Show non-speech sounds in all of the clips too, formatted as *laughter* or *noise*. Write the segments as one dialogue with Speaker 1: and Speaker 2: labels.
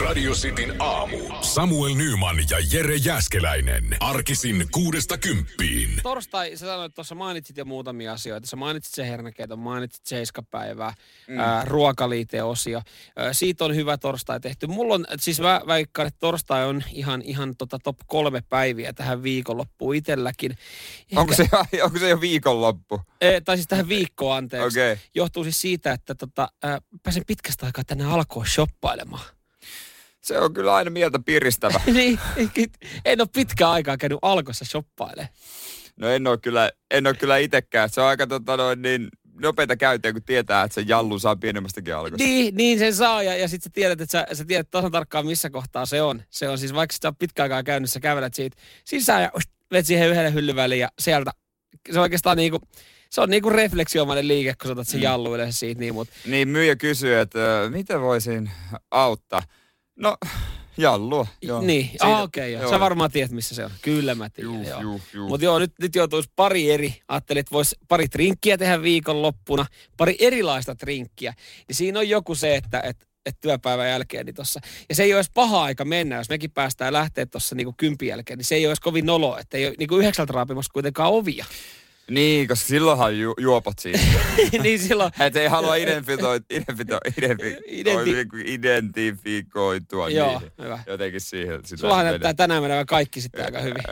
Speaker 1: Radio Cityn aamu. Samuel Nyman ja Jere Jäskeläinen. Arkisin kuudesta kymppiin.
Speaker 2: Torstai, sä sanoit tuossa mainitsit jo muutamia asioita. Sä mainitsit se hernäkeiton, mainitsit seiskapäivää, mm. ää, ruokaliiteosio. Ää, siitä on hyvä torstai tehty. Mulla on, siis mä väikkaan, että torstai on ihan, ihan tota top kolme päiviä tähän viikonloppuun itselläkin. Ehkä,
Speaker 3: Onko se, *laughs* onko se jo viikonloppu?
Speaker 2: e, tai siis tähän viikkoon anteeksi.
Speaker 3: Okay.
Speaker 2: Johtuu siis siitä, että tota, ää, pääsen pitkästä aikaa tänne alkoon shoppailemaan.
Speaker 3: Se on kyllä aina mieltä piristävä. *laughs*
Speaker 2: niin, en ole pitkään aikaa käynyt alkossa shoppailemaan.
Speaker 3: No en ole kyllä, en ole kyllä itekään. Se on aika tota noin, niin nopeita käyntiä, kun tietää, että se jallu saa pienemmästäkin alkosta.
Speaker 2: Niin, niin sen saa ja, ja sitten sä tiedät, että sä, sä tiedät tasan tarkkaan missä kohtaa se on. Se on siis, vaikka sä oot pitkään aikaa käynyt, sä kävelet siitä sisään ja vet siihen yhdelle hyllyn väliin ja sieltä, se on oikeastaan niinku, se on niinku refleksiomainen liike, kun sä otat sen
Speaker 3: Mm.
Speaker 2: jallu yleensä siitä, niin, mutta
Speaker 3: Niin myyjä kysyy, että ö, miten voisin auttaa. No, jallua. Joo.
Speaker 2: niin, ah, okei, okay,
Speaker 3: joo.
Speaker 2: sä varmaan tiedät missä se on. Kyllä mä tiedän,
Speaker 3: Juu,
Speaker 2: joo.
Speaker 3: juu, juu.
Speaker 2: Mutta joo, nyt, nyt joutuisi pari eri, ajattelin, että voisi pari trinkkiä tehdä viikonloppuna, pari erilaista trinkkiä. Niin siinä on joku se, että, että että työpäivän jälkeen niin tossa. Ja se ei ole edes paha aika mennä, jos mekin päästään lähteä tuossa niinku kympin jälkeen, niin se ei ole edes kovin nolo, että ei ole niinku yhdeksältä raapimassa kuitenkaan ovia.
Speaker 3: Niin, koska silloinhan ju, juopot siitä. *laughs*
Speaker 2: niin silloin,
Speaker 3: Et ei halua identifitoi, identifito, identifi,
Speaker 2: Identi-
Speaker 3: identifikoitua
Speaker 2: joo,
Speaker 3: niihin.
Speaker 2: hyvä.
Speaker 3: Jotenkin siihen. Se
Speaker 2: näyttää tänään menevän kaikki sitten aika hyvin.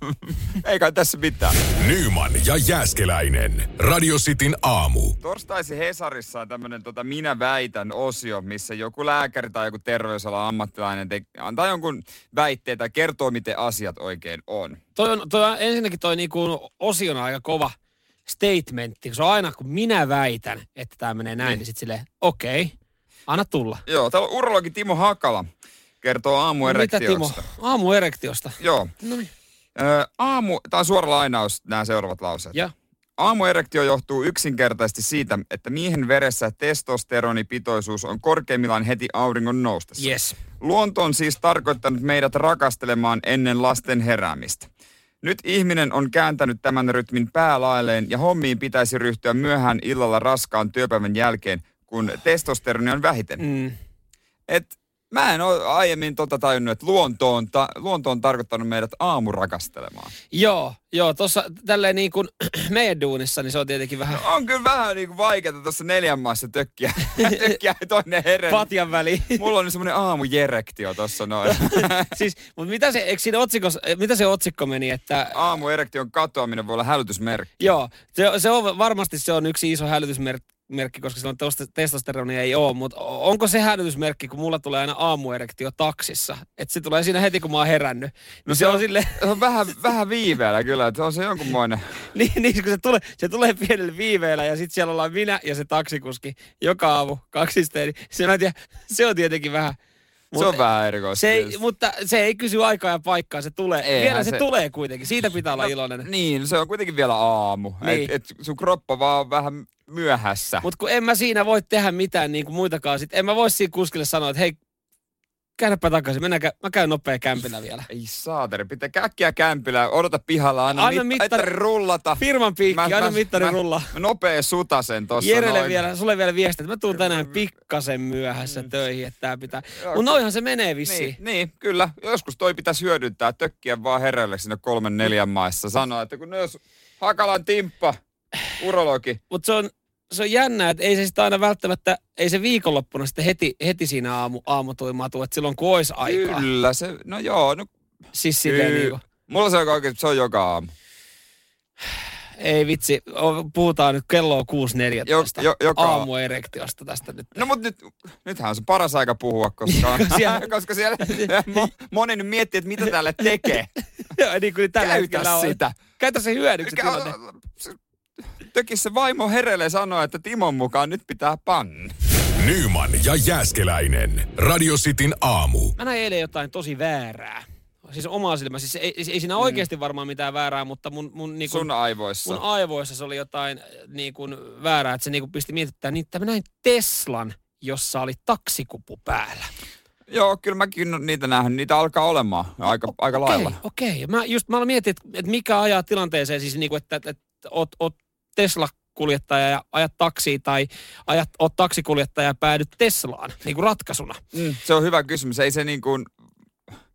Speaker 2: *laughs*
Speaker 3: ei kai tässä mitään.
Speaker 1: Nyman ja Jäskeläinen. Radio Cityn aamu.
Speaker 3: Torstaisi Hesarissa on tämmöinen tota, minä väitän osio, missä joku lääkäri tai joku terveysalan ammattilainen te, antaa jonkun väitteen tai kertoo, miten asiat oikein on.
Speaker 2: Toi on, toi on ensinnäkin toi niinku osiona aika kova statementti, kun se on aina, kun minä väitän, että tämä menee näin, niin,
Speaker 3: Niin.
Speaker 2: sitten silleen, okei, okay, anna tulla.
Speaker 3: Joo, täällä on urologi Timo Hakala kertoo
Speaker 2: No, mitä Timo?
Speaker 3: aamuerektiosta.
Speaker 2: Aamuerektiosta.
Speaker 3: Joo.
Speaker 2: No niin.
Speaker 3: Aamu, tämä on suora lainaus, nämä seuraavat lauseet.
Speaker 2: Ja,
Speaker 3: Aamuerektio johtuu yksinkertaisesti siitä, että miehen veressä testosteronipitoisuus on korkeimmillaan heti auringon noustessa.
Speaker 2: yes.
Speaker 3: Luonto on siis tarkoittanut meidät rakastelemaan ennen lasten heräämistä. Nyt ihminen on kääntänyt tämän rytmin päälailleen ja hommiin pitäisi ryhtyä myöhään illalla raskaan työpäivän jälkeen, kun testosteroni on vähiten.
Speaker 2: Mm.
Speaker 3: Et mä en ole aiemmin tota tajunnut, että luonto on, ta- luonto on tarkoittanut meidät aamurakastelemaan.
Speaker 2: Joo, joo, tuossa tälleen niin kuin *clears throat* meidän duunissa, niin se on tietenkin vähän
Speaker 3: On kyllä vähän niinku vaikeaa tuossa neljän maassa tökkiä, *laughs* tökkiä toinen heren.
Speaker 2: patjan väliin.
Speaker 3: Mulla on semmoinen aamujerektio tossa noin. *laughs*
Speaker 2: siis, mutta mitä se, eikö siinä otsikossa, mitä se otsikko meni, että
Speaker 3: Aamuerektion katoaminen voi olla hälytysmerkki.
Speaker 2: Joo, se, se on, varmasti se on yksi iso hälytysmerkki, koska silloin testoste- testosteronia ei ole, mutta onko se hälytysmerkki, kun mulla tulee aina aamuerektio taksissa? Että se tulee siinä heti, kun mä oon herännyt. No se, se on sille,
Speaker 3: Se on vähän, vähän viiveellä kyllä, että se on se jonkunmoinen. *laughs*
Speaker 2: niin, niin, kun se tulee, se tulee pienellä viiveellä ja sitten siellä ollaan minä ja se taksikuski joka aamu kaksisteen. niin Se, tiedä, se on tietenkin vähän...
Speaker 3: Se on vähän erikoista.
Speaker 2: se ei, mutta se ei kysy aikaa ja paikkaa, se tulee.
Speaker 3: Eihän
Speaker 2: Vielä se,
Speaker 3: se-
Speaker 2: tulee kuitenkin, siitä pitää olla iloinen.
Speaker 3: Niin, se on kuitenkin vielä aamu.
Speaker 2: Niin.
Speaker 3: Et, et sun kroppa vaan on vähän myöhässä.
Speaker 2: Mutta kun en mä siinä voi tehdä mitään niin kuin muitakaan. Sit en mä voi siinä kuskille sanoa, että hei, käännäpä takaisin. Mennään, mä käyn nopea kämpillä vielä.
Speaker 3: Ei saateri, pitää käkkiä kämpillä, odota pihalla, anna,
Speaker 2: Anna
Speaker 3: mit-
Speaker 2: mittari-
Speaker 3: mittari rullata.
Speaker 2: Firman piikki,
Speaker 3: Mä-
Speaker 2: aina
Speaker 3: mä-
Speaker 2: mittari
Speaker 3: mä-
Speaker 2: rullaa.
Speaker 3: Mä nopea sutasen tossa
Speaker 2: Jerelle
Speaker 3: noin.
Speaker 2: vielä, sulle vielä viesti, että mä tuun tänään pikkasen myöhässä töihin, että tää pitää. Mutta noihan se menee vissiin.
Speaker 3: Niin, niin, kyllä. Joskus toi pitäisi hyödyntää, tökkiä vaan hereille sinne kolmen neljän maissa. Sanoa, että kun ne olisi Hakalan timppa, urologi.
Speaker 2: Mutta se on, se on jännä, että ei se sitä aina välttämättä, ei se viikonloppuna sitten heti, heti siinä aamu, aamutuimaa tule, että silloin kun olisi aikaa.
Speaker 3: Kyllä, se, no joo, no
Speaker 2: Siis silleen niin kuin,
Speaker 3: Mulla se on oikein, se on joka aamu.
Speaker 2: ei vitsi, puhutaan nyt kello on 6.14
Speaker 3: Jo- jo- joka-
Speaker 2: aamuerektiosta tästä nyt.
Speaker 3: No mutta nyt, nythän on se paras aika puhua, koska, *laughs*
Speaker 2: siellä- *laughs*
Speaker 3: koska siellä mo, moni nyt miettii, että mitä tälle tekee. *laughs*
Speaker 2: Joo, niin kuin tällä
Speaker 3: Käytä
Speaker 2: hetkellä on.
Speaker 3: sitä.
Speaker 2: Käytä se hyödyksi tilanne.
Speaker 3: Töki se vaimo hereille sanoa, että Timon mukaan nyt pitää panna.
Speaker 1: Nyman ja Jäskeläinen. Radio Cityn aamu.
Speaker 2: Mä näin eilen jotain tosi väärää. Siis omaa silmä. Siis ei, ei siinä oikeasti varmaan mitään väärää, mutta mun, mun, niin
Speaker 3: Sun
Speaker 2: kun,
Speaker 3: aivoissa.
Speaker 2: mun aivoissa se oli jotain niin kun väärää, että se niin kun pisti mietittämään. Niin, että mä näin Teslan, jossa oli taksikupu päällä.
Speaker 3: Joo, kyllä mäkin oon niitä nähnyt. Niitä alkaa olemaan aika, aika lailla.
Speaker 2: Okei, okei. Mä just mä mietin, että, että mikä ajaa tilanteeseen siis niin kuin, että, että, että oot, oot Tesla kuljettaja ja ajat taksiin tai ajat, oot taksikuljettaja ja päädyt Teslaan niin kuin ratkaisuna?
Speaker 3: Mm, se on hyvä kysymys. Ei se niin kuin,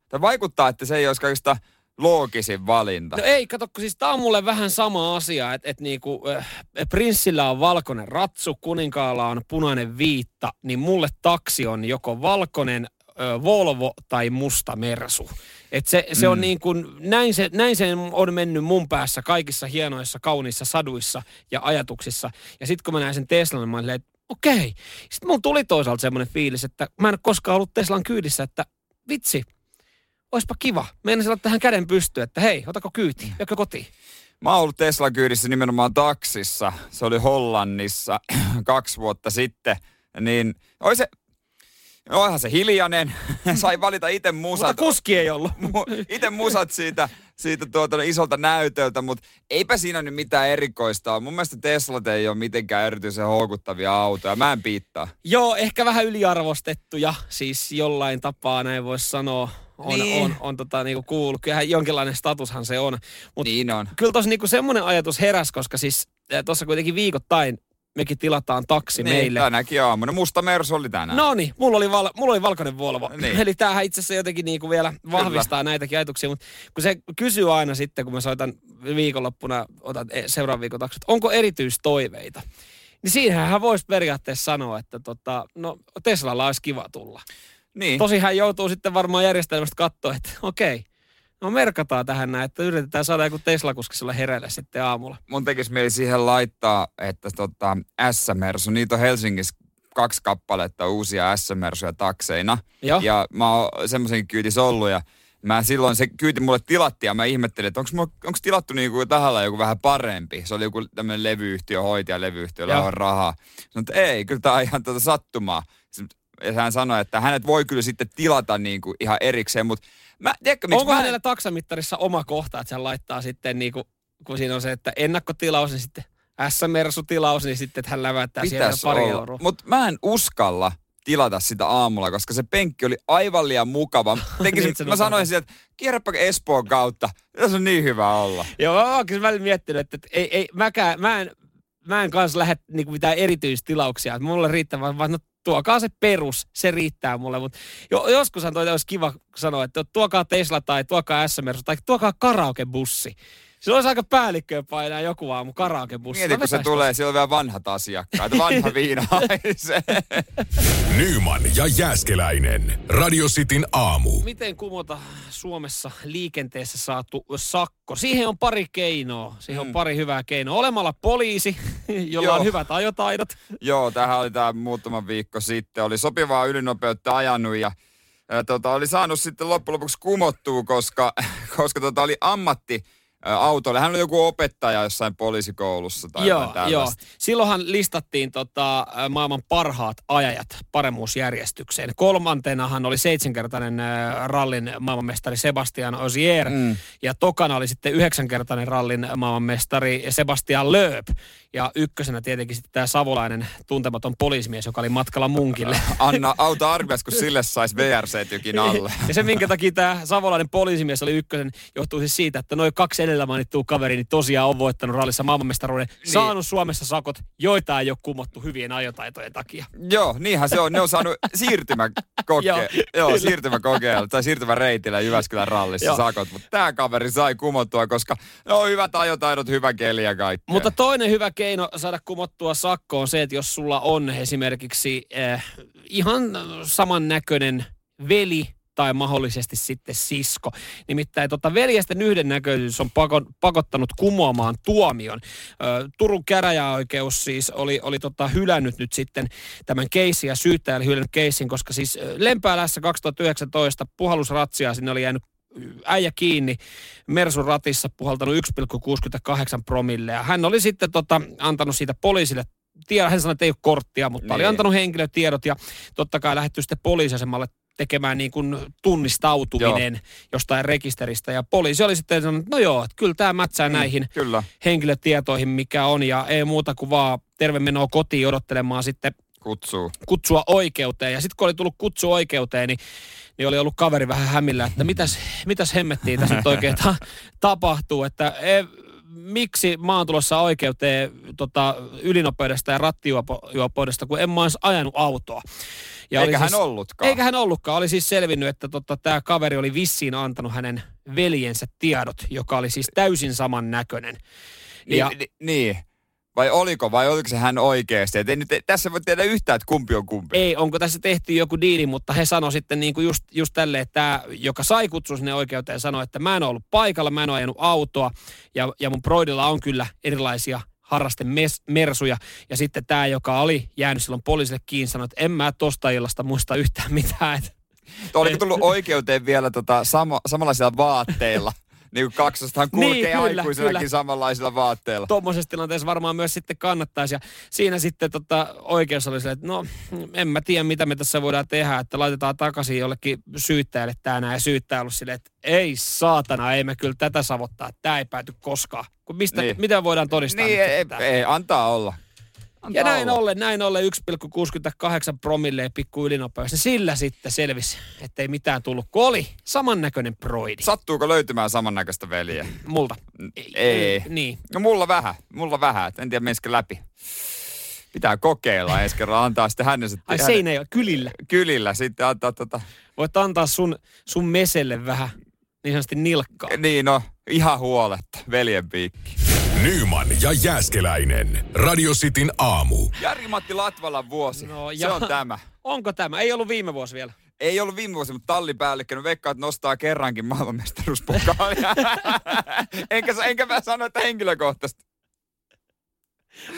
Speaker 3: tai vaikuttaa, että se ei olisi kaikista loogisin valinta.
Speaker 2: No ei, kato, kun siis tää on mulle vähän sama asia, että et niinku, äh, prinssillä on valkoinen ratsu, kuninkaalla on punainen viitta, niin mulle taksi on joko valkoinen Volvo tai musta Mersu. Et se, se mm. on niin kuin, näin se, näin se on mennyt mun päässä kaikissa hienoissa, kauniissa saduissa ja ajatuksissa. Ja sitten kun mä näin sen Teslan, niin mä olin, että okei. Sitten mulla tuli toisaalta semmoinen fiilis, että mä en ole koskaan ollut Teslan kyydissä, että vitsi, oispa kiva. Meinasin olla tähän käden pystyyn, että hei, otako kyyti, joko kotiin.
Speaker 3: Mä oon ollut Tesla kyydissä nimenomaan taksissa. Se oli Hollannissa *clears throat* kaksi vuotta sitten. Niin oi se, Onhan se hiljainen. *laughs* Sai valita itse musat.
Speaker 2: Mutta kuski ei ollut. *laughs*
Speaker 3: itse musat siitä, siitä tuota, isolta näytöltä, mutta eipä siinä nyt mitään erikoista Mun mielestä Teslat ei ole mitenkään erityisen houkuttavia autoja. Mä en piittaa.
Speaker 2: Joo, ehkä vähän yliarvostettuja. Siis jollain tapaa näin voisi sanoa on, niin. on, on tota, niinku kuullut. Kyllähän jonkinlainen statushan se on.
Speaker 3: Mut niin on.
Speaker 2: Kyllä tuossa niinku semmoinen ajatus heräs, koska siis tuossa kuitenkin viikoittain mekin tilataan taksi
Speaker 3: niin,
Speaker 2: meille.
Speaker 3: tänäkin aamuna. Musta Mersu oli tänään.
Speaker 2: No niin, mulla oli, val, mulla oli valkoinen Volvo. Niin. *laughs* Eli tämähän itse asiassa jotenkin niinku vielä vahvistaa Kyllä. näitäkin ajatuksia. Mutta kun se kysyy aina sitten, kun mä soitan viikonloppuna, otan e, seuraavan viikon taksi, onko erityistoiveita? Niin siinähän hän voisi periaatteessa sanoa, että tota, no Teslalla olisi kiva tulla. Niin. Tosi hän joutuu sitten varmaan järjestelmästä katsoa, että okei, okay, No merkataan tähän näin, että yritetään saada joku Tesla-kuskisella hereille sitten aamulla.
Speaker 3: Mun tekisi mieli siihen laittaa, että tota, S-Mersu, niitä on Helsingissä kaksi kappaletta uusia S-Mersuja takseina. Joo. Ja mä oon semmoisen kyytis ollut ja mä silloin se kyyti mulle tilattiin ja mä ihmettelin, että onko tilattu niinku tahalla joku vähän parempi. Se oli joku tämmöinen levyyhtiö, hoitaja levyyhtiö, on rahaa. Sanoin, että ei, kyllä tää on ihan tuota sattumaa. Ja hän sanoi, että hänet voi kyllä sitten tilata niinku ihan erikseen, mutta Mä, tiedätkö,
Speaker 2: Onko
Speaker 3: mä...
Speaker 2: hänellä taksamittarissa oma kohta, että hän laittaa sitten niin kuin, kun siinä on se, että ennakkotilaus, niin sitten S-Mersu-tilaus, niin sitten että hän läväyttää siellä pari olla. euroa.
Speaker 3: Mutta mä en uskalla tilata sitä aamulla, koska se penkki oli aivan liian mukava. *laughs* Tekisin, niin, mä sanoin sieltä, että kierräpä Espoon kautta. Tässä on niin hyvä olla.
Speaker 2: Joo, mä oon välillä miettinyt, että, että ei, ei, mäkään, mä en, mä en kanssa lähde niinku mitään erityistilauksia. Mulle riittää vaan, vaan no, tuokaa se perus, se riittää mulle. Mutta jo, joskushan toi olisi kiva sanoa, että tuokaa Tesla tai tuokaa s tai tuokaa karaokebussi. Se olisi aika päällikköä painaa joku aamu karaokebussi.
Speaker 3: Mieti, kun se tulee, siellä on vielä vanhat asiakkaat, vanha *laughs* viina
Speaker 1: Nyman ja Jääskeläinen. Radio Cityn aamu.
Speaker 2: Miten kumota Suomessa liikenteessä saatu sakko? Siihen on pari keinoa. Siihen mm. on pari hyvää keinoa. Olemalla poliisi, *laughs* jolla Joo. on hyvät ajotaidot.
Speaker 3: Joo, tähän oli tämä muutama viikko sitten. Oli sopivaa ylinopeutta ajanut ja ja tota, oli saanut sitten loppujen lopuksi kumottua, koska, *laughs* koska tota, oli ammatti autolle. Hän oli joku opettaja jossain poliisikoulussa tai joo, joo.
Speaker 2: Silloinhan listattiin tota, maailman parhaat ajajat paremmuusjärjestykseen. Kolmantenahan oli seitsemänkertainen rallin maailmanmestari Sebastian Ogier. Mm. Ja tokana oli sitten yhdeksänkertainen rallin maailmanmestari Sebastian Loeb. Ja ykkösenä tietenkin sitten tämä savolainen tuntematon poliisimies, joka oli matkalla munkille. *laughs*
Speaker 3: Anna auta arvias, kun sille saisi VRC-tykin alle.
Speaker 2: ja se, minkä takia tämä savolainen poliisimies oli ykkösen, johtuu siis siitä, että noin kaksi edellä mainittua kaveri, niin tosiaan on voittanut rallissa maailmanmestaruuden, niin. saanut Suomessa sakot, joita ei ole kumottu hyvien ajotaitojen takia.
Speaker 3: Joo, niinhän se on. Ne on saanut siirtymäkoke- joo, siirtymäkokeella tai siirtymäreitillä Jyväskylän rallissa joo. sakot, mutta tämä kaveri sai kumottua, koska no hyvät ajotaidot, hyvä keli ja kaikki.
Speaker 2: Mutta toinen hyvä keino saada kumottua sakko on se, että jos sulla on esimerkiksi eh, ihan samannäköinen veli tai mahdollisesti sitten sisko. Nimittäin tota veljesten yhdennäköisyys on pakon, pakottanut kumoamaan tuomion. Ö, Turun käräjäoikeus siis oli, oli tota hylännyt nyt sitten tämän keissin ja syyttäjä oli hylännyt keissin, koska siis Lempäälässä 2019 puhallusratsia sinne oli jäänyt äijä kiinni Mersun ratissa puhaltanut 1,68 promille. Ja hän oli sitten tota, antanut siitä poliisille tiedä, hän sanoi, että ei ole korttia, mutta niin. oli antanut henkilötiedot ja totta kai lähetty sitten poliisiasemalle tekemään niin kuin tunnistautuminen joo. jostain rekisteristä. Ja poliisi oli sitten sanonut, että no joo, että kyllä tämä mätsää mm, näihin kyllä. henkilötietoihin, mikä on. Ja ei muuta kuin vaan terve menoa kotiin odottelemaan sitten
Speaker 3: Kutsuu.
Speaker 2: kutsua oikeuteen. Ja sitten kun oli tullut kutsu oikeuteen, niin, niin oli ollut kaveri vähän hämillä, että mitäs, mitäs hemmettiin tässä nyt oikein ta- tapahtuu. Että e, miksi mä oon tulossa oikeuteen tota, ylinopeudesta ja rattijuopoudesta, kun en mä olisi ajanut autoa.
Speaker 3: Ja Eikä hän siis, ollutkaan.
Speaker 2: Eikä hän ollutkaan. Oli siis selvinnyt, että tota, tämä kaveri oli vissiin antanut hänen veljensä tiedot, joka oli siis täysin saman näköinen.
Speaker 3: Niin, ja, niin, niin. Vai oliko, vai oliko se hän oikeasti? Et ei nyt, tässä voi tiedä yhtään, että kumpi on kumpi.
Speaker 2: Ei, onko tässä tehty joku diili, mutta he sanoi sitten niin kuin just, just tälle, että tämä, joka sai kutsun sinne oikeuteen, sanoi, että mä en ole ollut paikalla, mä en ole ajanut autoa ja, ja mun broidilla on kyllä erilaisia harraste mes, mersuja. Ja sitten tämä, joka oli jäänyt silloin poliisille kiinni, sanoi, että en mä tosta illasta muista yhtään mitään. Että
Speaker 3: Oliko tullut oikeuteen vielä tota, sama, samanlaisilla vaatteilla? *laughs* niin kuin kaksostahan kulkee niin, kyllä, aikuisenakin kyllä. samanlaisilla vaatteilla.
Speaker 2: Tuommoisessa tilanteessa varmaan myös sitten kannattaisi. Ja siinä sitten tota, oikeus oli se, että no en mä tiedä mitä me tässä voidaan tehdä, että laitetaan takaisin jollekin syyttäjälle tänään. Ja syyttäjä ollut silleen, että ei saatana, ei me kyllä tätä savottaa, tämä ei pääty koskaan. Mistä, niin. Mitä voidaan todistaa?
Speaker 3: Niin, ei, ei, antaa olla.
Speaker 2: Antaa ja näin olla. ollen, näin ollen 1,68 promille pikku ylinopeus. Ja sillä sitten selvisi, ettei mitään tullut, kun oli samannäköinen broidi.
Speaker 3: Sattuuko löytymään samannäköistä veljeä?
Speaker 2: Multa.
Speaker 3: Ei. ei.
Speaker 2: Niin.
Speaker 3: No mulla vähän, mulla vähän. En tiedä, menisikö läpi. Pitää kokeilla ensi kerralla, antaa sitten hänen...
Speaker 2: Ai seinä kylillä.
Speaker 3: Kylillä, sitten antaa tota...
Speaker 2: Voit antaa sun, sun meselle vähän niin sanotusti nilkkaa.
Speaker 3: Niin no, ihan huoletta, veljen piikki.
Speaker 1: Nyman ja Jääskeläinen. Radio Cityn aamu.
Speaker 3: Jari-Matti Latvalan vuosi. No, ja... Se on tämä.
Speaker 2: Onko tämä? Ei ollut viime vuosi vielä.
Speaker 3: Ei ollut viime vuosi, mutta tallipäällikkö. No veikkaat nostaa kerrankin maailmanmestaruuspokaalia. *laughs* enkä, enkä mä sano, että henkilökohtaisesti.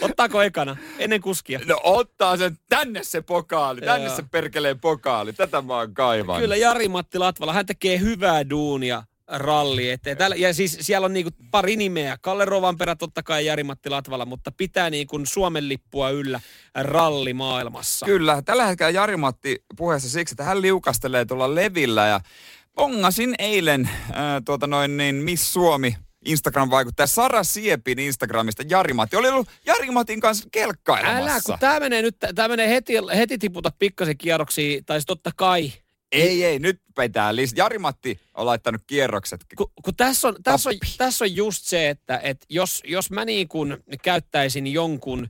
Speaker 2: Ottaako ekana, ennen kuskia?
Speaker 3: No ottaa sen, tänne se pokaali, tänne Joo. se perkeleen pokaali. Tätä mä oon kaivannut.
Speaker 2: Kyllä Jari-Matti Latvala, hän tekee hyvää duunia ralli eteen. Täällä, ja siis siellä on niinku pari nimeä. Kalle Rovanperä totta kai Jari-Matti Latvala, mutta pitää niinku Suomen lippua yllä rallimaailmassa.
Speaker 3: Kyllä, tällä hetkellä Jari-Matti puheessa siksi, että hän liukastelee tuolla levillä ja pongasin eilen äh, tuota noin niin Miss Suomi Instagram-vaikuttaja Sara Siepin Instagramista Jari-Matti. Oli ollut Jari-Matin kanssa kelkkailemassa.
Speaker 2: Älä, kun tämä menee nyt, tämä menee heti, heti tiputa pikkasen kierroksia, tai totta kai
Speaker 3: ei, ei, nyt pitää lisää. Jari-Matti on laittanut kierrokset.
Speaker 2: Kun, kun tässä, on, tässä, on, tässä on just se, että, että jos, jos mä niin kuin käyttäisin jonkun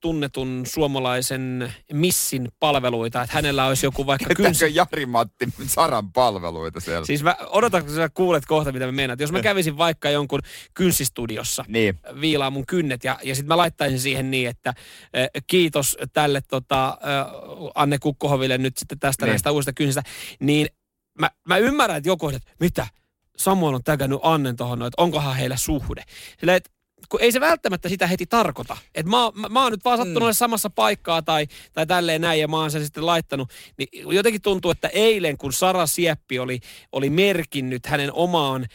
Speaker 2: tunnetun suomalaisen missin palveluita, että hänellä olisi joku vaikka...
Speaker 3: Kyns... Jari-Matti Saran palveluita siellä?
Speaker 2: Siis mä odotan, kun sä kuulet kohta, mitä me mennään. Jos mä kävisin vaikka jonkun kynssistudiossa,
Speaker 3: niin.
Speaker 2: viilaa mun kynnet ja, ja sitten mä laittaisin siihen niin, että äh, kiitos tälle tota, äh, Anne Kukkohoville nyt sitten tästä niin. näistä uusista kynsistä, niin mä, mä ymmärrän, että joku että mitä, Samuel on tägännyt Annen tuohon, että onkohan heillä suhde. Sillä, että kun ei se välttämättä sitä heti tarkoita. Että mä, mä, mä oon nyt vaan sattunut mm. samassa paikkaa tai, tai tälleen näin ja mä oon sen sitten laittanut. Niin jotenkin tuntuu, että eilen kun Sara Sieppi oli, oli merkinnyt hänen omaan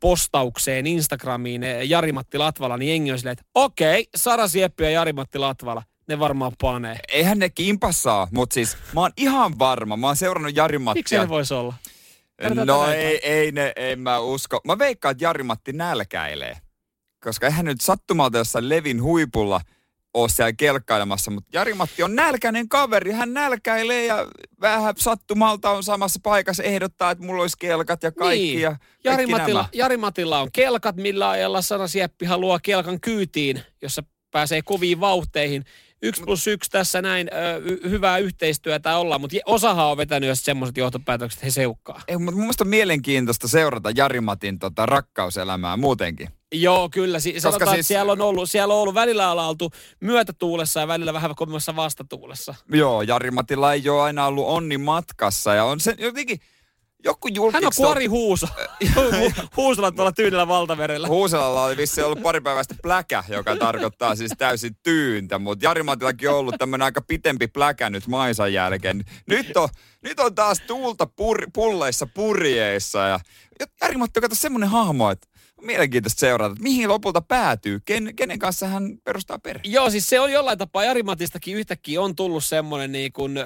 Speaker 2: postaukseen Instagramiin Jari-Matti Latvala, niin jengi on silleen, että okei, okay, Sara Sieppi ja Jari-Matti Latvala, ne varmaan panee.
Speaker 3: Eihän ne kimpassaa, mutta siis mä oon ihan varma. Mä oon seurannut Jari-Mattia.
Speaker 2: Miksi ne voisi olla?
Speaker 3: no ei, ei ne, en mä usko. Mä veikkaan, että Jari-Matti nälkäilee koska eihän nyt sattumalta jossain Levin huipulla ole siellä kelkkailemassa, mutta Jari-Matti on nälkäinen kaveri, hän nälkäilee ja vähän sattumalta on samassa paikassa ehdottaa, että mulla olisi kelkat ja kaikki. Niin. Ja
Speaker 2: Jari-Matilla, Jari-Matilla on kelkat, millä ajalla Sana Sieppi haluaa kelkan kyytiin, jossa pääsee koviin vauhteihin. Yksi plus yksi tässä näin ö, hyvää yhteistyötä olla, mutta osahan on vetänyt jos semmoiset johtopäätökset, että he seukkaa.
Speaker 3: Ei, mutta mun mielestä on mielenkiintoista seurata Jari-Matin tota, rakkauselämää muutenkin.
Speaker 2: Joo, kyllä. Si- sanotaan, siis... siellä, on ollut, siellä on ollut välillä oltu myötätuulessa ja välillä vähän kovimmassa vastatuulessa.
Speaker 3: Joo, Jari Matilla ei ole aina ollut onni matkassa ja on se jotenkin... Joku julkiksi...
Speaker 2: Hän on Kuori Huuso. *laughs* Huusolla tuolla tyynellä valtamerellä.
Speaker 3: Huusolalla oli vissi ollut pari päivästä pläkä, joka tarkoittaa siis täysin tyyntä. Mutta Jari Matillakin on ollut tämmöinen aika pitempi pläkä nyt maisan jälkeen. Nyt on, nyt on taas tuulta pur, pulleissa purjeissa. Ja Jari Matti on kato semmoinen hahmo, että mielenkiintoista seurata, että mihin lopulta päätyy, Ken, kenen kanssa hän perustaa perhe.
Speaker 2: Joo, siis se on jollain tapaa, Jari Matistakin yhtäkkiä on tullut semmoinen niin kuin, ö,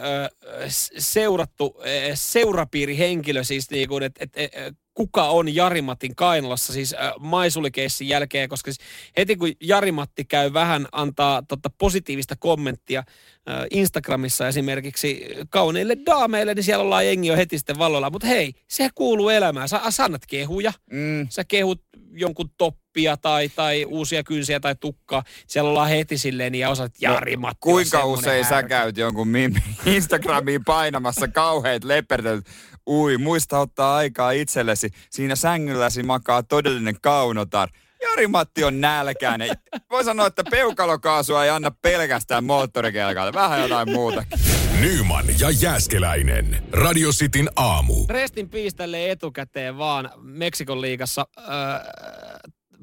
Speaker 2: seurattu ö, seurapiirihenkilö, siis niin kuin, että et, et, kuka on Jarimatin Kainalassa siis äh, Maisulikeissin jälkeen, koska siis heti kun Jarimatti käy vähän antaa tota, positiivista kommenttia äh, Instagramissa esimerkiksi kauneille daameille, niin siellä ollaan jengi jo heti sitten valloilla. Mutta hei, se kuuluu elämään. Sä, sä annat kehuja, mm. sä kehut jonkun top kroppia tai, tai uusia kynsiä tai tukkaa, siellä ollaan heti silleen ja osaat Jari Matti
Speaker 3: Kuinka usein sä käyt jonkun *laughs* Instagramiin painamassa kauheat lepertelyt? Ui, muista ottaa aikaa itsellesi. Siinä sängylläsi makaa todellinen kaunotar. Jari-Matti on nälkäinen. Voi sanoa, että peukalokaasua ei anna pelkästään moottorikelkalle. Vähän jotain muutakin.
Speaker 1: Nyman ja Jääskeläinen. Radio Cityn aamu.
Speaker 2: Restin piiställe etukäteen vaan Meksikon liigassa öö,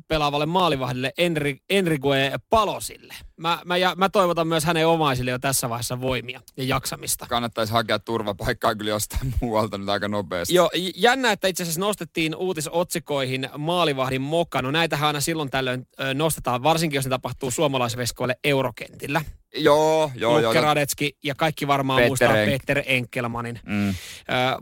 Speaker 2: pelaavalle maalivahdille Enri, Enrique Palosille. Mä, mä, ja, mä toivotan myös hänen omaisille jo tässä vaiheessa voimia ja jaksamista.
Speaker 3: Kannattaisi hakea turvapaikkaa kyllä jostain *laughs* muualta nyt aika nopeasti.
Speaker 2: Joo, jännä, että itse asiassa nostettiin uutisotsikoihin maalivahdin moka. No näitähän aina silloin tällöin nostetaan, varsinkin jos ne tapahtuu suomalaisveskoille eurokentillä.
Speaker 3: Joo, joo, joo.
Speaker 2: Radetski ja kaikki varmaan
Speaker 3: Peter
Speaker 2: muistaa
Speaker 3: Enk.
Speaker 2: Peter Enkelmanin.
Speaker 3: Mm.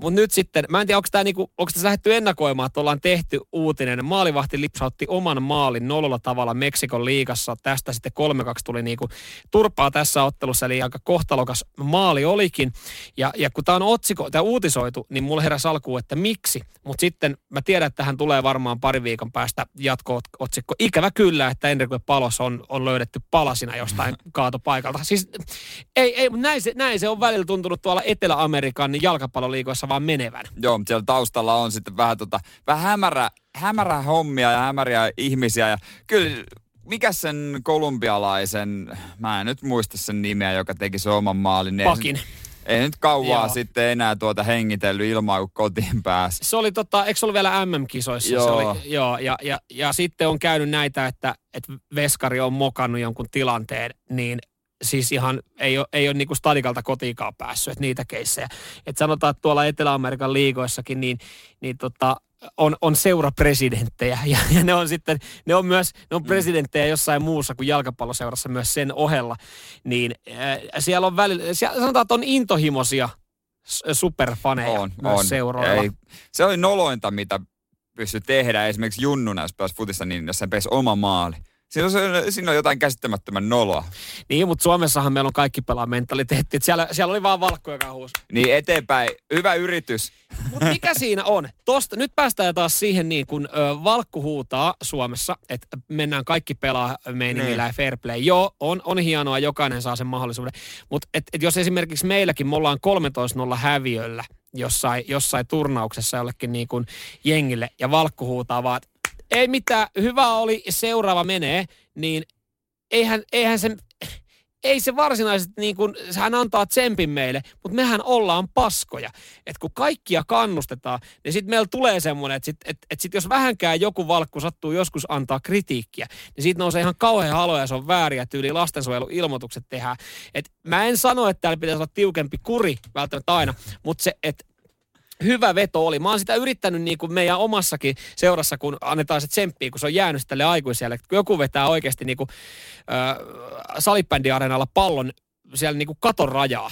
Speaker 2: Mutta nyt sitten, mä en tiedä, onko tämä niinku, onko tässä lähdetty ennakoimaan, että ollaan tehty uutinen. Maalivahti lipsautti oman maalin nololla tavalla Meksikon liigassa. Tästä sitten 3-2 tuli niinku turpaa tässä ottelussa, eli aika kohtalokas maali olikin. Ja, ja kun tämä on otsiko, tää uutisoitu, niin mulle heräsi alkuun, että miksi. Mutta sitten mä tiedän, että tähän tulee varmaan pari viikon päästä jatko-otsikko. Ikävä kyllä, että Enrique Palos on, on löydetty palasina jostain *laughs* kaatopaikalta. Siis ei, ei, näin, se, näin se on välillä tuntunut tuolla Etelä-Amerikan jalkapalloliigoissa vaan menevän.
Speaker 3: Joo, mutta siellä taustalla on sitten vähän, tota, vähän hämärä, hämärä hommia ja hämäriä ihmisiä. Ja kyllä, mikä sen kolumbialaisen, mä en nyt muista sen nimeä, joka teki sen oman maalin. niin
Speaker 2: Pakin.
Speaker 3: se- Ei nyt kauaa
Speaker 2: Joo.
Speaker 3: sitten enää tuota hengitellyt ilmaa, kun kotiin pääsi.
Speaker 2: Se oli tota, eikö se ollut vielä MM-kisoissa?
Speaker 3: Joo.
Speaker 2: Se oli, joo ja, ja, ja, sitten on käynyt näitä, että, että Veskari on mokannut jonkun tilanteen, niin siis ihan ei ole, ei ole niinku stadikalta kotiinkaan päässyt, että niitä keissejä. Että sanotaan, että tuolla Etelä-Amerikan liigoissakin, niin, niin tota, on, on seurapresidenttejä *laughs* ja, ja ne on sitten, ne on myös, ne on presidenttejä jossain muussa kuin jalkapalloseurassa myös sen ohella, niin äh, siellä on välillä, siellä, sanotaan, että on intohimoisia superfaneja
Speaker 3: On,
Speaker 2: myös
Speaker 3: on.
Speaker 2: seuroilla.
Speaker 3: Ei, se oli nolointa, mitä pystyi tehdä esimerkiksi junnuna, jos pääsi futista, niin jos sen pesi oma maali. Siinä on, siinä on jotain käsittämättömän noloa.
Speaker 2: Niin, mutta Suomessahan meillä on kaikki pelaa mentaliteetti. että Siellä, siellä oli vaan valkko, joka huusi.
Speaker 3: Niin eteenpäin, hyvä yritys.
Speaker 2: Mutta mikä siinä on? Tosta, nyt päästään taas siihen niin, kun ö, valkku huutaa Suomessa, että mennään kaikki pelaa meiningillä
Speaker 3: Niin.
Speaker 2: ja fair play. Joo, on, on hienoa, jokainen saa sen mahdollisuuden. Mutta et, et jos esimerkiksi meilläkin me ollaan 13-0 häviöllä jossain, jossain turnauksessa jollekin niin kuin jengille ja valkku huutaa vaan, että ei mitään, hyvä oli, seuraava menee, niin eihän, eihän se, ei se varsinaisesti niin kuin, hän antaa tsempin meille, mutta mehän ollaan paskoja. Että kun kaikkia kannustetaan, niin sitten meillä tulee semmoinen, että sit, et, et sit jos vähänkään joku valkku sattuu joskus antaa kritiikkiä, niin siitä nousee ihan kauhean halo ja se on vääriä tyyli lastensuojeluilmoitukset tehdään. Et mä en sano, että täällä pitäisi olla tiukempi kuri välttämättä aina, mutta se, että hyvä veto oli. Mä oon sitä yrittänyt niin kuin meidän omassakin seurassa, kun annetaan se tsemppiä, kun se on jäänyt tälle aikuiselle. Kun joku vetää oikeasti niin kuin, äh, salibändiareenalla pallon siellä niin kuin katon rajaa,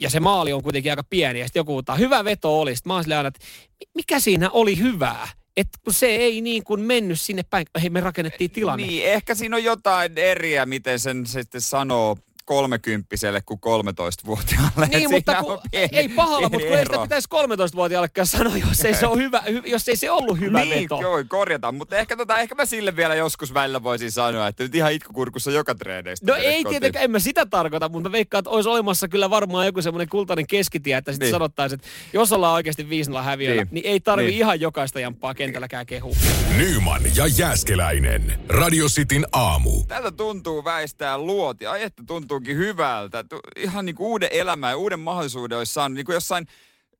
Speaker 2: ja se maali on kuitenkin aika pieni, ja sitten joku huutaa, hyvä veto oli. Sitten mä oon aina, että mi- mikä siinä oli hyvää? Että kun se ei niin kuin mennyt sinne päin, hei me rakennettiin tilanne.
Speaker 3: Niin, ehkä siinä on jotain eriä, miten sen sitten sanoo kolmekymppiselle kuin 13-vuotiaalle.
Speaker 2: Niin, mutta kun,
Speaker 3: on pieni-
Speaker 2: ei pahalla, mutta kun ei sitä pitäisi 13-vuotiaallekaan sanoa, jos ei se, ole hyvä, hy, jos ei se ollut hyvä
Speaker 3: niin,
Speaker 2: veto.
Speaker 3: joo, korjata. Mutta ehkä, tota, ehkä mä sille vielä joskus välillä voisin sanoa, että nyt ihan itkukurkussa joka treeneistä.
Speaker 2: No ei
Speaker 3: kotiin.
Speaker 2: tietenkään, en mä sitä tarkoita, mutta mä veikkaan, että olisi olemassa kyllä varmaan joku semmoinen kultainen keskitie, että sitten
Speaker 3: Niin.
Speaker 2: sanottaisiin, että jos ollaan oikeasti 5 häviöllä, niin.
Speaker 3: Niin.
Speaker 2: ei tarvi
Speaker 3: Niin.
Speaker 2: ihan jokaista jamppaa kentälläkään kehua.
Speaker 1: Nyman ja Jääskeläinen. Radio Cityn aamu.
Speaker 3: Tältä tuntuu väistää luoti. Ai että tuntuukin hyvältä. Ihan niin kuin uuden elämän ja uuden mahdollisuuden olisi saanut. Niin kuin jossain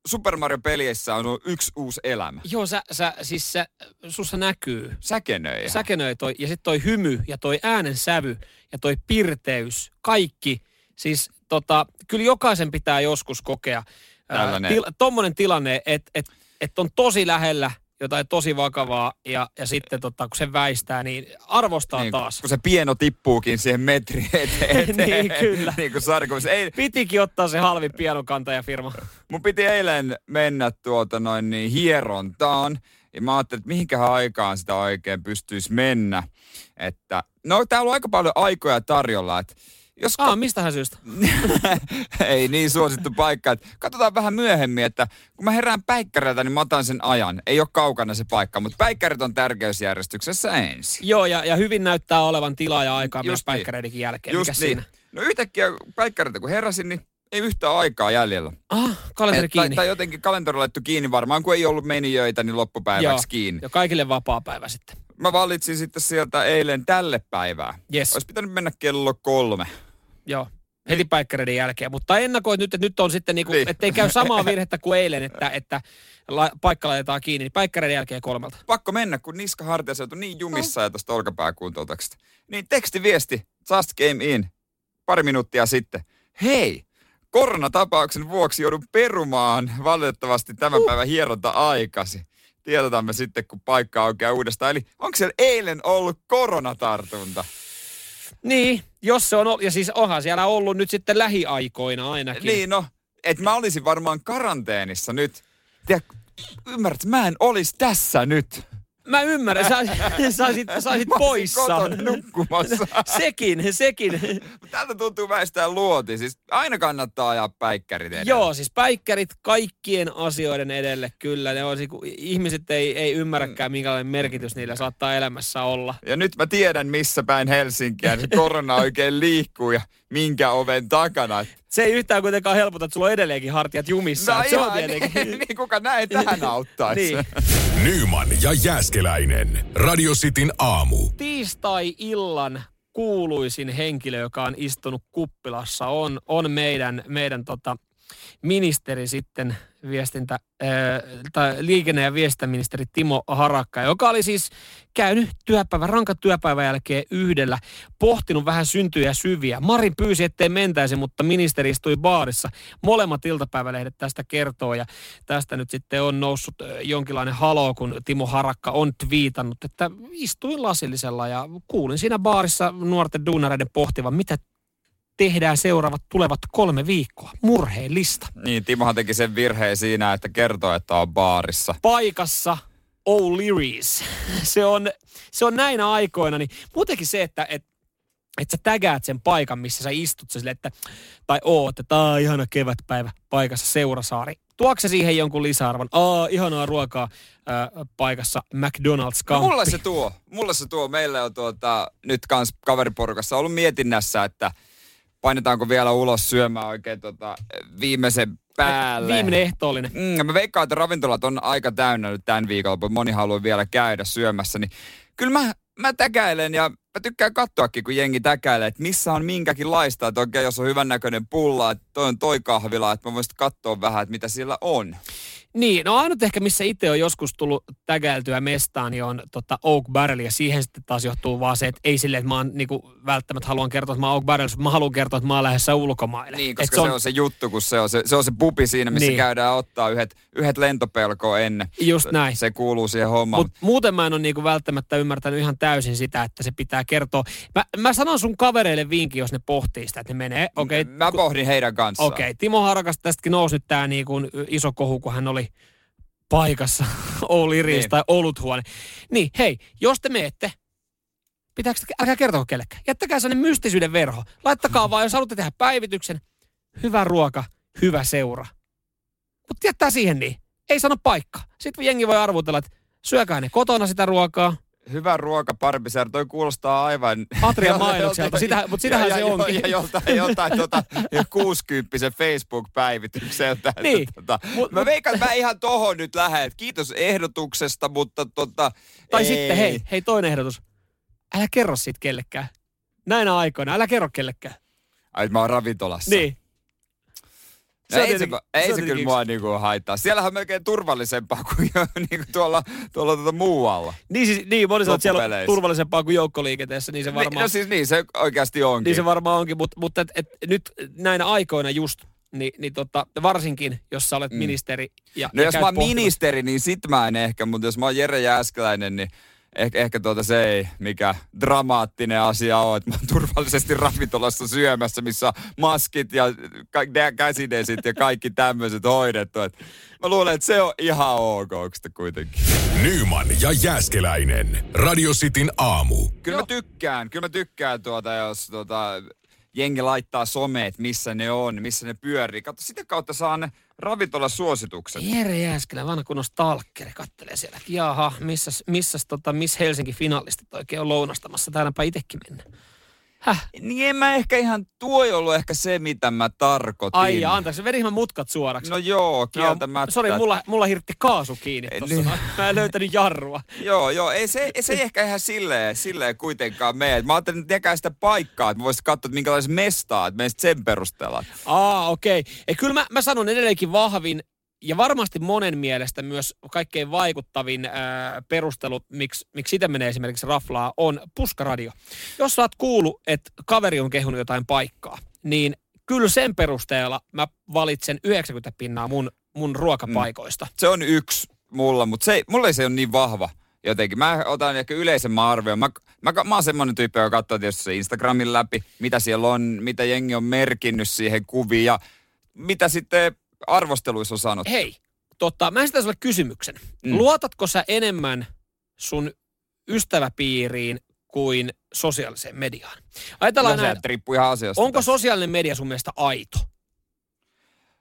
Speaker 3: Super Mario-pelissä on yksi uusi elämä.
Speaker 2: Joo, sä, sä, siis sä, sussa näkyy.
Speaker 3: Säkenöi.
Speaker 2: Säkenöi toi, ja sitten toi hymy ja toi äänen sävy ja toi pirteys, kaikki. Siis tota, kyllä jokaisen pitää joskus kokea ää,
Speaker 3: Tällainen.
Speaker 2: til, tommonen tilanne, että et, et on tosi lähellä jotain tosi vakavaa ja, ja sitten tota, kun se väistää, niin arvostaa
Speaker 3: niin,
Speaker 2: taas.
Speaker 3: Kun se pieno tippuukin siihen metri eteen. eteen. *laughs*
Speaker 2: Niin, kyllä.
Speaker 3: niin kuin sarkuissa. Ei,
Speaker 2: Pitikin ottaa se halvin pienonkantajafirma.
Speaker 3: mun piti eilen mennä tuota noin niin hierontaan. Ja mä ajattelin, että mihinkähän aikaan sitä oikein pystyisi mennä. Että, no täällä on aika paljon aikoja tarjolla, että Jos
Speaker 2: Ah, mistähän syystä? *laughs*
Speaker 3: ei niin suosittu paikka. Että katsotaan vähän myöhemmin, että kun mä herään päikkäriltä, niin mä otan sen ajan. Ei ole kaukana se paikka, mutta päikkärit on tärkeysjärjestyksessä ensin.
Speaker 2: Joo, ja, ja hyvin näyttää olevan tilaa ja aikaa
Speaker 3: Just
Speaker 2: myös
Speaker 3: niin.
Speaker 2: päikkäreidenkin jälkeen.
Speaker 3: Just
Speaker 2: Mikä
Speaker 3: niin.
Speaker 2: siinä?
Speaker 3: No yhtäkkiä päikkäriltä kun heräsin, niin ei yhtään aikaa jäljellä.
Speaker 2: Ah, kalenteri
Speaker 3: Et, tai,
Speaker 2: kiinni.
Speaker 3: tai jotenkin kalenteri laittu kiinni varmaan, kun ei ollut menijöitä, niin loppupäiväksi kiinni.
Speaker 2: ja kaikille vapaa päivä sitten.
Speaker 3: Mä valitsin sitten sieltä eilen tälle päivää.
Speaker 2: Yes.
Speaker 3: Olisi pitänyt mennä kello kolme.
Speaker 2: Joo, heti päikkäreiden jälkeen. Mutta ennakoit nyt, että nyt on sitten niinku,
Speaker 3: Niin.
Speaker 2: ettei käy samaa virhettä kuin eilen, että, että la, paikka laitetaan kiinni, niin päikkäreiden jälkeen kolmelta.
Speaker 3: Pakko mennä, kun niska hartiassa on niin jumissa ja tuosta olkapääkuntoutuksesta. Niin tekstiviesti, just came in, pari minuuttia sitten. Hei, koronatapauksen vuoksi joudun perumaan valitettavasti tämän
Speaker 2: Uh.
Speaker 3: päivän hieronta aikasi. Tiedotamme sitten, kun paikka aukeaa uudestaan. Eli onko siellä eilen ollut koronatartunta?
Speaker 2: Niin, jos se on, ja siis onhan siellä ollut nyt sitten lähiaikoina ainakin.
Speaker 3: Niin no, että mä olisin varmaan karanteenissa nyt. Tiedä, ymmärrät, mä en olisi tässä nyt.
Speaker 2: Mä ymmärrän, sä, saisit, saisit poissa.
Speaker 3: nukkumassa. *laughs*
Speaker 2: sekin, sekin.
Speaker 3: Tältä tuntuu väistää luoti. Siis aina kannattaa ajaa päikkärit edellä.
Speaker 2: Joo, siis päikkärit kaikkien asioiden edelle kyllä. Ne on, ihmiset ei, ei ymmärräkään, minkälainen merkitys niillä saattaa elämässä olla.
Speaker 3: Ja nyt mä tiedän, missä päin Helsinkiä se korona oikein liikkuu ja minkä oven takana.
Speaker 2: Se ei yhtään kuitenkaan helpota, että sulla on edelleenkin hartiat jumissa.
Speaker 3: No
Speaker 2: se on
Speaker 3: ihan,
Speaker 2: tietenkin.
Speaker 3: niin, niin kuka näin tähän auttaisi.
Speaker 2: Niin.
Speaker 1: Nyman ja Jääskeläinen. Radio Cityn aamu.
Speaker 2: Tiistai-illan kuuluisin henkilö, joka on istunut kuppilassa, on, on meidän, meidän tota, ministeri sitten, viestintä, ää, tai liikenne- ja viestintäministeri Timo Harakka, joka oli siis käynyt työpäivän, rankan työpäivän jälkeen yhdellä, pohtinut vähän syntyjä syviä. Marin pyysi, ettei mentäisi, mutta ministeri istui baarissa. Molemmat iltapäivälehdet tästä kertoo ja tästä nyt sitten on noussut ö, jonkinlainen halo, kun Timo Harakka on twiitannut, että istuin lasillisella ja kuulin siinä baarissa nuorten duunareiden pohtivan, mitä tehdään seuraavat tulevat kolme viikkoa. Murheen lista.
Speaker 3: Niin, Timohan teki sen virheen siinä, että kertoo, että on baarissa.
Speaker 2: paikassa O'Learys. Se on, se on näinä aikoina, niin muutenkin se, että et, että sä tägäät sen paikan, missä sä istut sille, että, tai oot, että aa, ihana kevätpäivä paikassa Seurasaari. Tuokse se siihen jonkun lisäarvon? Aa, ihanaa ruokaa ää, paikassa McDonald's
Speaker 3: No,
Speaker 2: Kamppi.
Speaker 3: mulle se tuo. Mulle se tuo. Meillä on tuota, nyt kans kaveriporukassa ollut mietinnässä, että painetaanko vielä ulos syömään oikein tota, viimeisen päälle.
Speaker 2: Viimeinen ehtoollinen.
Speaker 3: Mm, mä veikkaan, että ravintolat on aika täynnä nyt tämän viikolla, moni haluaa vielä käydä syömässä, niin kyllä mä, mä täkäilen ja mä tykkään katsoakin, kun jengi täkäilee, että missä on minkäkin laista, että oikein jos on hyvännäköinen pulla, että toi on toi kahvila, että mä voisin katsoa vähän, että mitä siellä on.
Speaker 2: Niin, no ainut ehkä missä itse on joskus tullut tägäiltyä mestaan, niin on tota Oak Barrel, ja siihen sitten taas johtuu vaan se, että ei silleen, että mä oon niinku, välttämättä haluan kertoa, että mä oon Oak Barrel, mutta mä haluan kertoa, että mä oon lähdössä ulkomaille.
Speaker 3: Niin,
Speaker 2: Et
Speaker 3: koska se on, se on se juttu, kun se on se, se, on se pubi siinä, missä
Speaker 2: Niin.
Speaker 3: niin. käydään ottaa yhdet, yhdet lentopelkoa ennen.
Speaker 2: Just näin.
Speaker 3: Se kuuluu siihen hommaan.
Speaker 2: Mutta muuten mä en ole niinku välttämättä ymmärtänyt ihan täysin sitä, että se pitää kertoa. Mä, mä sanon sun kavereille vinkin, jos ne pohtii sitä, että ne menee. Okei, okay,
Speaker 3: Mä pohdin heidän kanssaan.
Speaker 2: Okei, Timo Harakas tästäkin nousi nyt tää niinku iso kohu, kun hän oli paikassa *laughs* Ouliris
Speaker 3: Niin.
Speaker 2: niin. tai oluthuone. Niin, hei, jos te meette, pitääkö, te- älkää kertoko kellekään. Jättäkää sellainen mystisyyden verho. Laittakaa vaan, jos haluatte tehdä päivityksen, hyvä ruoka, hyvä seura. Mutta jättää siihen niin. Ei sano paikka. Sitten jengi voi arvutella, että syökää ne kotona sitä ruokaa.
Speaker 3: Hyvä ruoka, parpisär, toi kuulostaa aivan...
Speaker 2: Atrian *laughs* mainokselta, sitä, mutta sitähän
Speaker 3: ja,
Speaker 2: se
Speaker 3: ja,
Speaker 2: onkin.
Speaker 3: Ja joltain, joltain tota, 60 Facebook-päivitykseltä. että *laughs*
Speaker 2: Niin.
Speaker 3: Tota,
Speaker 2: Mut-
Speaker 3: mä veikkaan, että mä ihan tohon nyt lähden. Kiitos ehdotuksesta, mutta tota...
Speaker 2: Tai
Speaker 3: ei.
Speaker 2: sitten, hei, hei toinen ehdotus. Älä kerro siitä kellekään. Näinä aikoina, älä kerro kellekään.
Speaker 3: Ai mä oon ravintolassa.
Speaker 2: Niin.
Speaker 3: No ei se,
Speaker 2: tietenkin-
Speaker 3: ei
Speaker 2: se
Speaker 3: se, kyllä mua niinku haittaa. Siellähän on melkein turvallisempaa *laughs* kuin jo, niinku tuolla, tuolla tuota muualla.
Speaker 2: Niin, siis, niin moni sanoo, että siellä on turvallisempaa kuin joukkoliikenteessä, niin se
Speaker 3: Varmaan.
Speaker 2: varmaan,
Speaker 3: No siis niin, se oikeasti onkin.
Speaker 2: niin se varmaan onkin, mutta, mutta et, et, nyt näinä aikoina just, niin, niin tota, varsinkin, jos sä olet
Speaker 3: Mm.
Speaker 2: ministeri ja
Speaker 3: No
Speaker 2: ja
Speaker 3: jos mä oon ministeri, niin sit mä en ehkä, mutta jos mä oon Jere Jääskeläinen, niin ehkä, ehkä tuota se ei mikä dramaattinen asia on, että mä oon turvallisesti ravintolassa syömässä, missä maskit ja ka- käsidesit ja kaikki tämmöiset hoidettu. Et mä luulen, että se on ihan ok sitä kuitenkin.
Speaker 1: Nyman ja Jääskeläinen. Radio Cityn aamu.
Speaker 3: Kyllä mä tykkään, kyllä mä tykkään tuota, jos tuota, jengi laittaa someet, missä ne on, missä ne pyörii. Kato, sitä kautta saa ne ravintolasuositukset.
Speaker 2: Jere Jääskelä, vanha kunnon stalkeri, kattelee siellä. Jaha, missäs, missäs tota, miss Helsinki finalistit oikein on lounastamassa? Täälläpä itsekin mennä. Häh?
Speaker 3: Niin en mä ehkä ihan, tuo ei ollut ehkä se, mitä mä tarkoitin.
Speaker 2: Ai ja, anteeksi, vedin mä mutkat suoraksi.
Speaker 3: No joo, kieltämättä.
Speaker 2: Sori, mulla, mulla hirtti kaasu kiinni tossa. Niin. Mä en löytänyt jarrua.
Speaker 3: joo, joo, ei se, se ei ehkä ihan silleen, silleen kuitenkaan mene. Mä ajattelin, että tekää sitä paikkaa, että mä voisin katsoa, että minkälaisen mestaa, että sen perusteella.
Speaker 2: Aa, okei. Okay. kyllä mä, mä sanon edelleenkin vahvin ja varmasti monen mielestä myös kaikkein vaikuttavin ää, perustelu, miksi, miksi sitä menee esimerkiksi raflaa, on puskaradio. Jos sä oot kuullut, että kaveri on kehunut jotain paikkaa, niin kyllä sen perusteella mä valitsen 90 pinnaa mun, mun ruokapaikoista. Mm.
Speaker 3: Se on yksi mulla, mutta se, mulla ei se ole niin vahva jotenkin. Mä otan ehkä yleisen arvion. Mä, mä, mä oon semmonen tyyppi, joka katsoo tietysti Instagramin läpi, mitä siellä on, mitä jengi on merkinnyt siihen kuviin ja mitä sitten arvosteluissa on sanottu.
Speaker 2: Hei, tota, mä esitän sulle kysymyksen. Mm. Luotatko sä enemmän sun ystäväpiiriin kuin sosiaaliseen mediaan?
Speaker 3: Ajatellaan no, näin, ihan asiasta.
Speaker 2: Onko tässä. sosiaalinen media sun mielestä aito?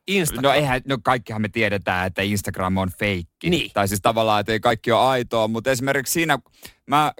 Speaker 3: Instagram. No eihän, no kaikkihan me tiedetään, että Instagram on feikki.
Speaker 2: Niin.
Speaker 3: Tai siis tavallaan, että ei kaikki ole aitoa, mutta esimerkiksi siinä, mä,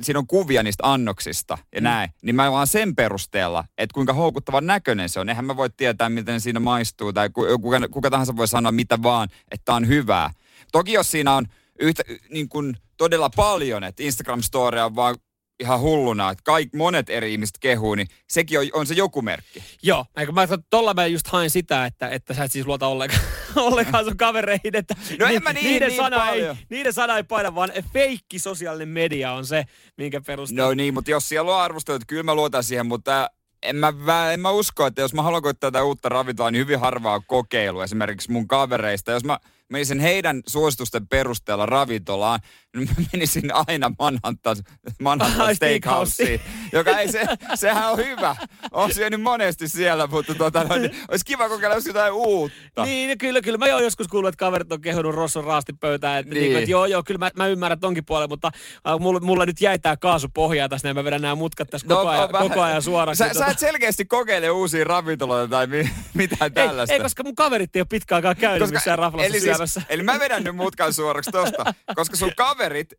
Speaker 3: siinä on kuvia niistä annoksista ja mm. näin, niin mä vaan sen perusteella, että kuinka houkuttavan näköinen se on. Eihän mä voi tietää, miten siinä maistuu tai kuka, kuka tahansa voi sanoa mitä vaan, että on hyvää. Toki jos siinä on yhtä, niin kuin todella paljon, että Instagram-storia on vaan ihan hulluna, että kaik, monet eri ihmiset kehuu, niin sekin on, on se joku merkki.
Speaker 2: Joo, eikö mä tuolla mä just hain sitä, että, että sä et siis luota ollenkaan, *laughs* ollenkaan sun kavereihin, että
Speaker 3: no ni, en mä niin,
Speaker 2: niiden,
Speaker 3: niin
Speaker 2: sana
Speaker 3: paljon.
Speaker 2: ei, niiden sana ei paina, vaan feikki sosiaalinen media on se, minkä perusteella.
Speaker 3: No niin, mutta jos siellä on arvostelut, kyllä mä luotan siihen, mutta en mä, en mä usko, että jos mä haluan koittaa tätä uutta ravintolaa, niin hyvin harvaa kokeilu esimerkiksi mun kavereista. Jos mä menisin heidän suositusten perusteella ravintolaan, niin mä menisin aina Manhattan, Manhattan Steakhouseen, joka ei se, sehän on hyvä. On syönyt monesti siellä, mutta tota, no, niin, olisi kiva kokeilla jos jotain uutta.
Speaker 2: Niin, kyllä, kyllä. Mä oon joskus kuullut, että kaverit on kehunut Rosson raastipöytään, että, niin. niin että joo, joo, kyllä mä, mä ymmärrän tonkin puolen, mutta äh, mulla, mulla, nyt jäi tää kaasu pohjaa tässä, niin mä vedän nämä mutkat tässä no, koko, ajan, koko ajan suoraan.
Speaker 3: Sä, sä et selkeästi kokeile uusia ravintoloita tai mi, *laughs* mitään tällaista.
Speaker 2: Ei, ei, koska mun kaverit ei ole pitkään aikaa käynyt koska, missään raflassa
Speaker 3: eli siis, Eli mä vedän nyt mutkan suoraksi tosta, koska sun kaverit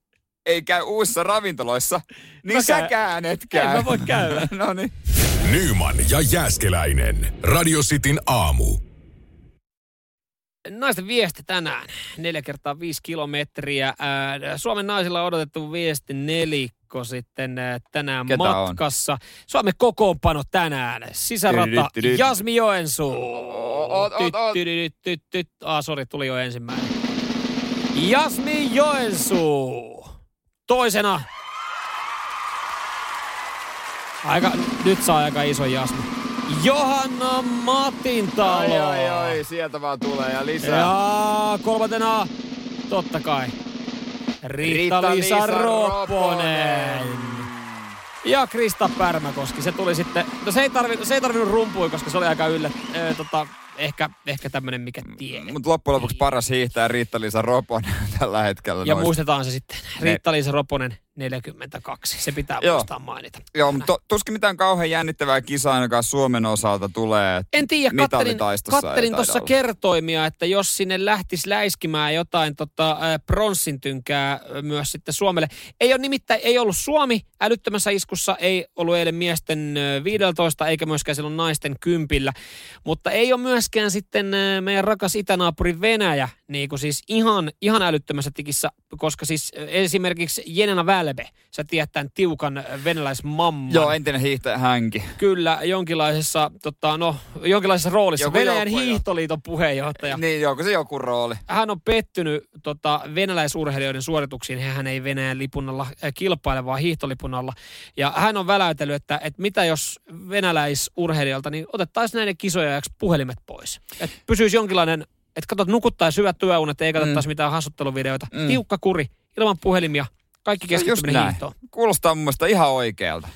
Speaker 3: ei käy uusissa ravintoloissa, niin mä säkään et käy.
Speaker 2: Ei mä voi käydä. *laughs*
Speaker 3: no niin.
Speaker 1: Nyman ja Jääskeläinen. Radio Cityn aamu.
Speaker 2: Naisten viesti tänään. Neljä kertaa viisi kilometriä. Suomen naisilla on odotettu viesti nelikko sitten tänään Ketä matkassa. On? Suomen kokoonpano tänään. Sisärata Jasmi Joensuu. Ah, sori, tuli jo ensimmäinen. Jasmi Joensuu. Toisena. Aika, nyt saa aika iso Jasmi. Johanna Matintalo.
Speaker 3: Ai, ai, ai, sieltä vaan tulee ja lisää.
Speaker 2: Ja kolmantena, totta kai, Riitta-Liisa Ropponen. Ja Krista Pärmäkoski. Se tuli sitten, no se ei, tarvi, se ei tarvinnut rumpui, koska se oli aika yllä, äh, tota, ehkä, ehkä tämmöinen, mikä tiedät.
Speaker 3: Mutta loppujen lopuksi paras hiihtää Riitta-Liisa Roponen *laughs* tällä hetkellä.
Speaker 2: Ja noista. muistetaan se sitten. Riitta-Liisa Roponen 42. Se pitää Joo. muistaa mainita.
Speaker 3: Joo, mutta tuskin mitään kauhean jännittävää kisaa ainakaan Suomen osalta tulee.
Speaker 2: En tiedä, kattelin, kattelin tuossa kertoimia, että jos sinne lähtisi läiskimään jotain tota, pronssin tynkää myös sitten Suomelle. Ei ole nimittäin, ei ollut Suomi älyttömässä iskussa, ei ollut eilen miesten 15 eikä myöskään silloin naisten kympillä. Mutta ei ole myöskään sitten meidän rakas itänaapuri Venäjä, niin kuin siis ihan, ihan älyttömässä tikissä, koska siis esimerkiksi Jenena Välbe, sä tiedät tämän tiukan venäläismamman.
Speaker 3: Joo, entinen hiihtäjä hänki.
Speaker 2: Kyllä, jonkinlaisessa, tota, no, jonkinlaisessa roolissa. Joku Venäjän joku, hiihtoliiton puheenjohtaja.
Speaker 3: Niin, joku se joku rooli.
Speaker 2: Hän on pettynyt tota, venäläisurheilijoiden suorituksiin. Hän ei Venäjän lipunalla äh, kilpaile, vaan hiihtolipunalla. Ja hän on väläytellyt, että, että mitä jos venäläisurheilijoilta, niin otettaisiin näiden kisojen puhelimet pois. Että pysyisi jonkinlainen että katsot nukuttaa syvät työunet, ei katsottaisi mm. mitään hassutteluvideoita. Mm. Tiukka kuri, ilman puhelimia, kaikki keskittyminen hiihtoon.
Speaker 3: Kuulostaa mun mielestä ihan oikealta.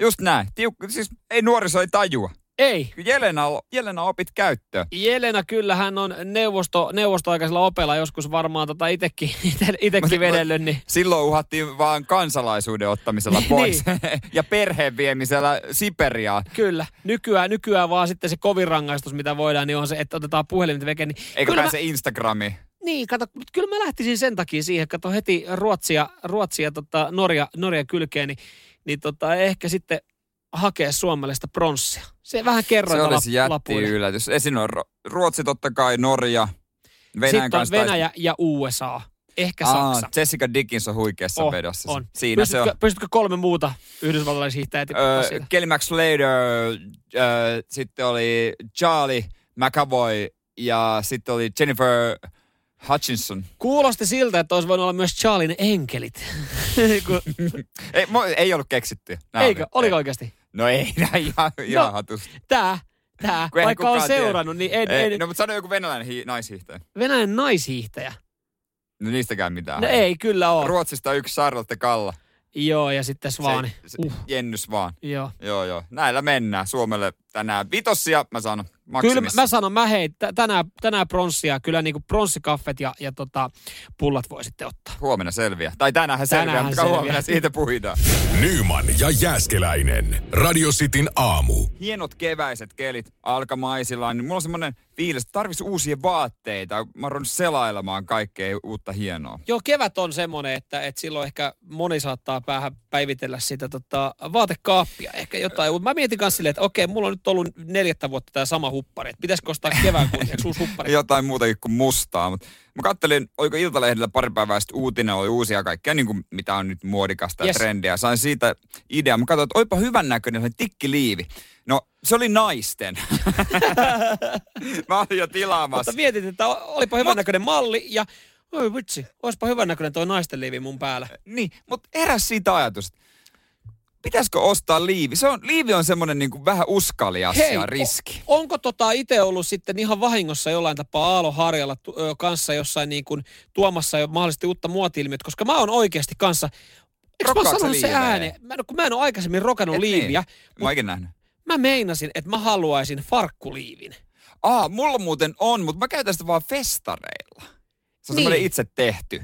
Speaker 3: Just näin. Tiukka, siis ei nuoriso ei tajua.
Speaker 2: Ei.
Speaker 3: Jelena, Jelena opit käyttöön.
Speaker 2: Jelena kyllä, hän on neuvosto, neuvostoaikaisella opella joskus varmaan tota itekin, *laughs* itekin vedellyt. Niin.
Speaker 3: Silloin uhattiin vaan kansalaisuuden ottamisella *laughs* pois *laughs* ja perheen viemisellä Siperiaan.
Speaker 2: Kyllä. Nykyään, nykyään vaan sitten se kovin rangaistus, mitä voidaan, niin on se, että otetaan puhelimet veke. Niin
Speaker 3: Eikö pääse
Speaker 2: mä,
Speaker 3: Instagramiin?
Speaker 2: Niin, kato, mutta kyllä mä lähtisin sen takia siihen, kato heti Ruotsia, Ruotsia tota Norja, Norja kylkeen, niin, niin tota, ehkä sitten hakea suomalaista pronssia. Se vähän kerroin
Speaker 3: Se olisi jätti yllätys. Esim. on Ru- Ruotsi totta kai, Norja, Venäjän
Speaker 2: Sitten
Speaker 3: kanssa.
Speaker 2: Venäjä ja USA. Ehkä
Speaker 3: Aa,
Speaker 2: Saksa.
Speaker 3: Jessica Dickens on huikeassa
Speaker 2: Oh,
Speaker 3: vedossa.
Speaker 2: on.
Speaker 3: Siinä se
Speaker 2: pystytkö,
Speaker 3: on.
Speaker 2: pystytkö kolme muuta yhdysvaltalaishiihtäjää tiputtaa
Speaker 3: Öö? Kelly McSlater, öö, sitten oli Charlie McAvoy ja sitten oli Jennifer Hutchinson.
Speaker 2: Kuulosti siltä, että olisi voinut olla myös Charlin enkelit. *laughs* Kun, *laughs*
Speaker 3: Ei, mo, ei ollut keksitty. Nää
Speaker 2: eikö?
Speaker 3: oli-
Speaker 2: Oliko
Speaker 3: ei.
Speaker 2: oikeasti?
Speaker 3: No ei, *laughs* näin ihan, ihan
Speaker 2: No,
Speaker 3: hatusta.
Speaker 2: Tää, tää.
Speaker 3: Kun
Speaker 2: Vaikka on
Speaker 3: kukaan tiedä.
Speaker 2: seurannut, niin en,
Speaker 3: Ei,
Speaker 2: en,
Speaker 3: no mutta sano joku venäläinen hi- naishiihtäjä.
Speaker 2: Venäjän naishiihtäjä.
Speaker 3: No niistäkään mitään.
Speaker 2: No ei kyllä ole.
Speaker 3: Ruotsista yksi Charlotte Kalla.
Speaker 2: Joo, ja sitten Svaani.
Speaker 3: Se, se,
Speaker 2: Uh,
Speaker 3: Jennys vaan.
Speaker 2: joo.
Speaker 3: Joo, joo. Näillä mennään Suomelle tänään. Vitossia, mä sanon,
Speaker 2: Kyllä
Speaker 3: maksimissa.
Speaker 2: mä sanon, mä hei, tänään, tänään pronssia, kyllä niinku pronssikaffet ja, ja tota, pullat voi sitten ottaa.
Speaker 3: Huomenna selviää. Tai tänään selviää,
Speaker 2: Tänäänhän
Speaker 3: mutta huomenna siitä puhutaan.
Speaker 1: Nyman ja Jääskeläinen. Radio Cityn aamu.
Speaker 3: Hienot keväiset kelit alkamaisillaan, niin mulla on semmoinen fiilis, että tarvitsisi uusia vaatteita. Mä oon selailemaan kaikkea uutta hienoa.
Speaker 2: Joo, kevät on semmoinen, että, että silloin ehkä moni saattaa päähän päivitellä sitä tota, vaatekaappia, ehkä jotain. Mä mietin kanssa silleen, että okei, mulla on nyt ollut neljättä vuotta tämä sama huppari. Että pitäisikö ostaa kevään kunniaksi uusi huppari? *laughs*
Speaker 3: Jotain muutakin kuin mustaa, mutta mä kattelin, oliko Iltalehdellä pari päivää sitten uutinen, oli uusia kaikkea, niin kuin mitä on nyt muodikasta ja
Speaker 2: Yes.
Speaker 3: trendiä. Sain siitä ideaa. Mä katsoin, että oipa hyvän näköinen se tikkiliivi. No, se oli naisten. *laughs* mä olin jo tilaamassa.
Speaker 2: Mutta mietit, että olipa hyvän näköinen malli ja oi vitsi, olisipa hyvän näköinen toi naisten liivi mun päällä.
Speaker 3: Niin, mutta eräs siitä ajatus, että pitäisikö ostaa liivi? Se on, liivi on semmoinen niin vähän uskalias ja riski.
Speaker 2: O, onko tota itse ollut sitten ihan vahingossa jollain tapaa Aalo Harjalla tu, ö, kanssa jossain niin kuin tuomassa jo mahdollisesti uutta muoti koska mä oon oikeasti kanssa Eikö mä
Speaker 3: Rokkaatko
Speaker 2: sanonut se ääneen? Mä, en- kun mä en ole aikaisemmin rokannut
Speaker 3: Et
Speaker 2: liiviä,
Speaker 3: Niin. Mä oon ikinä nähnyt.
Speaker 2: mä meinasin, että mä haluaisin farkkuliivin.
Speaker 3: Aa, mulla muuten on, mutta mä käytän sitä vaan festareilla. Se on
Speaker 2: Niin.
Speaker 3: semmoinen itse tehty.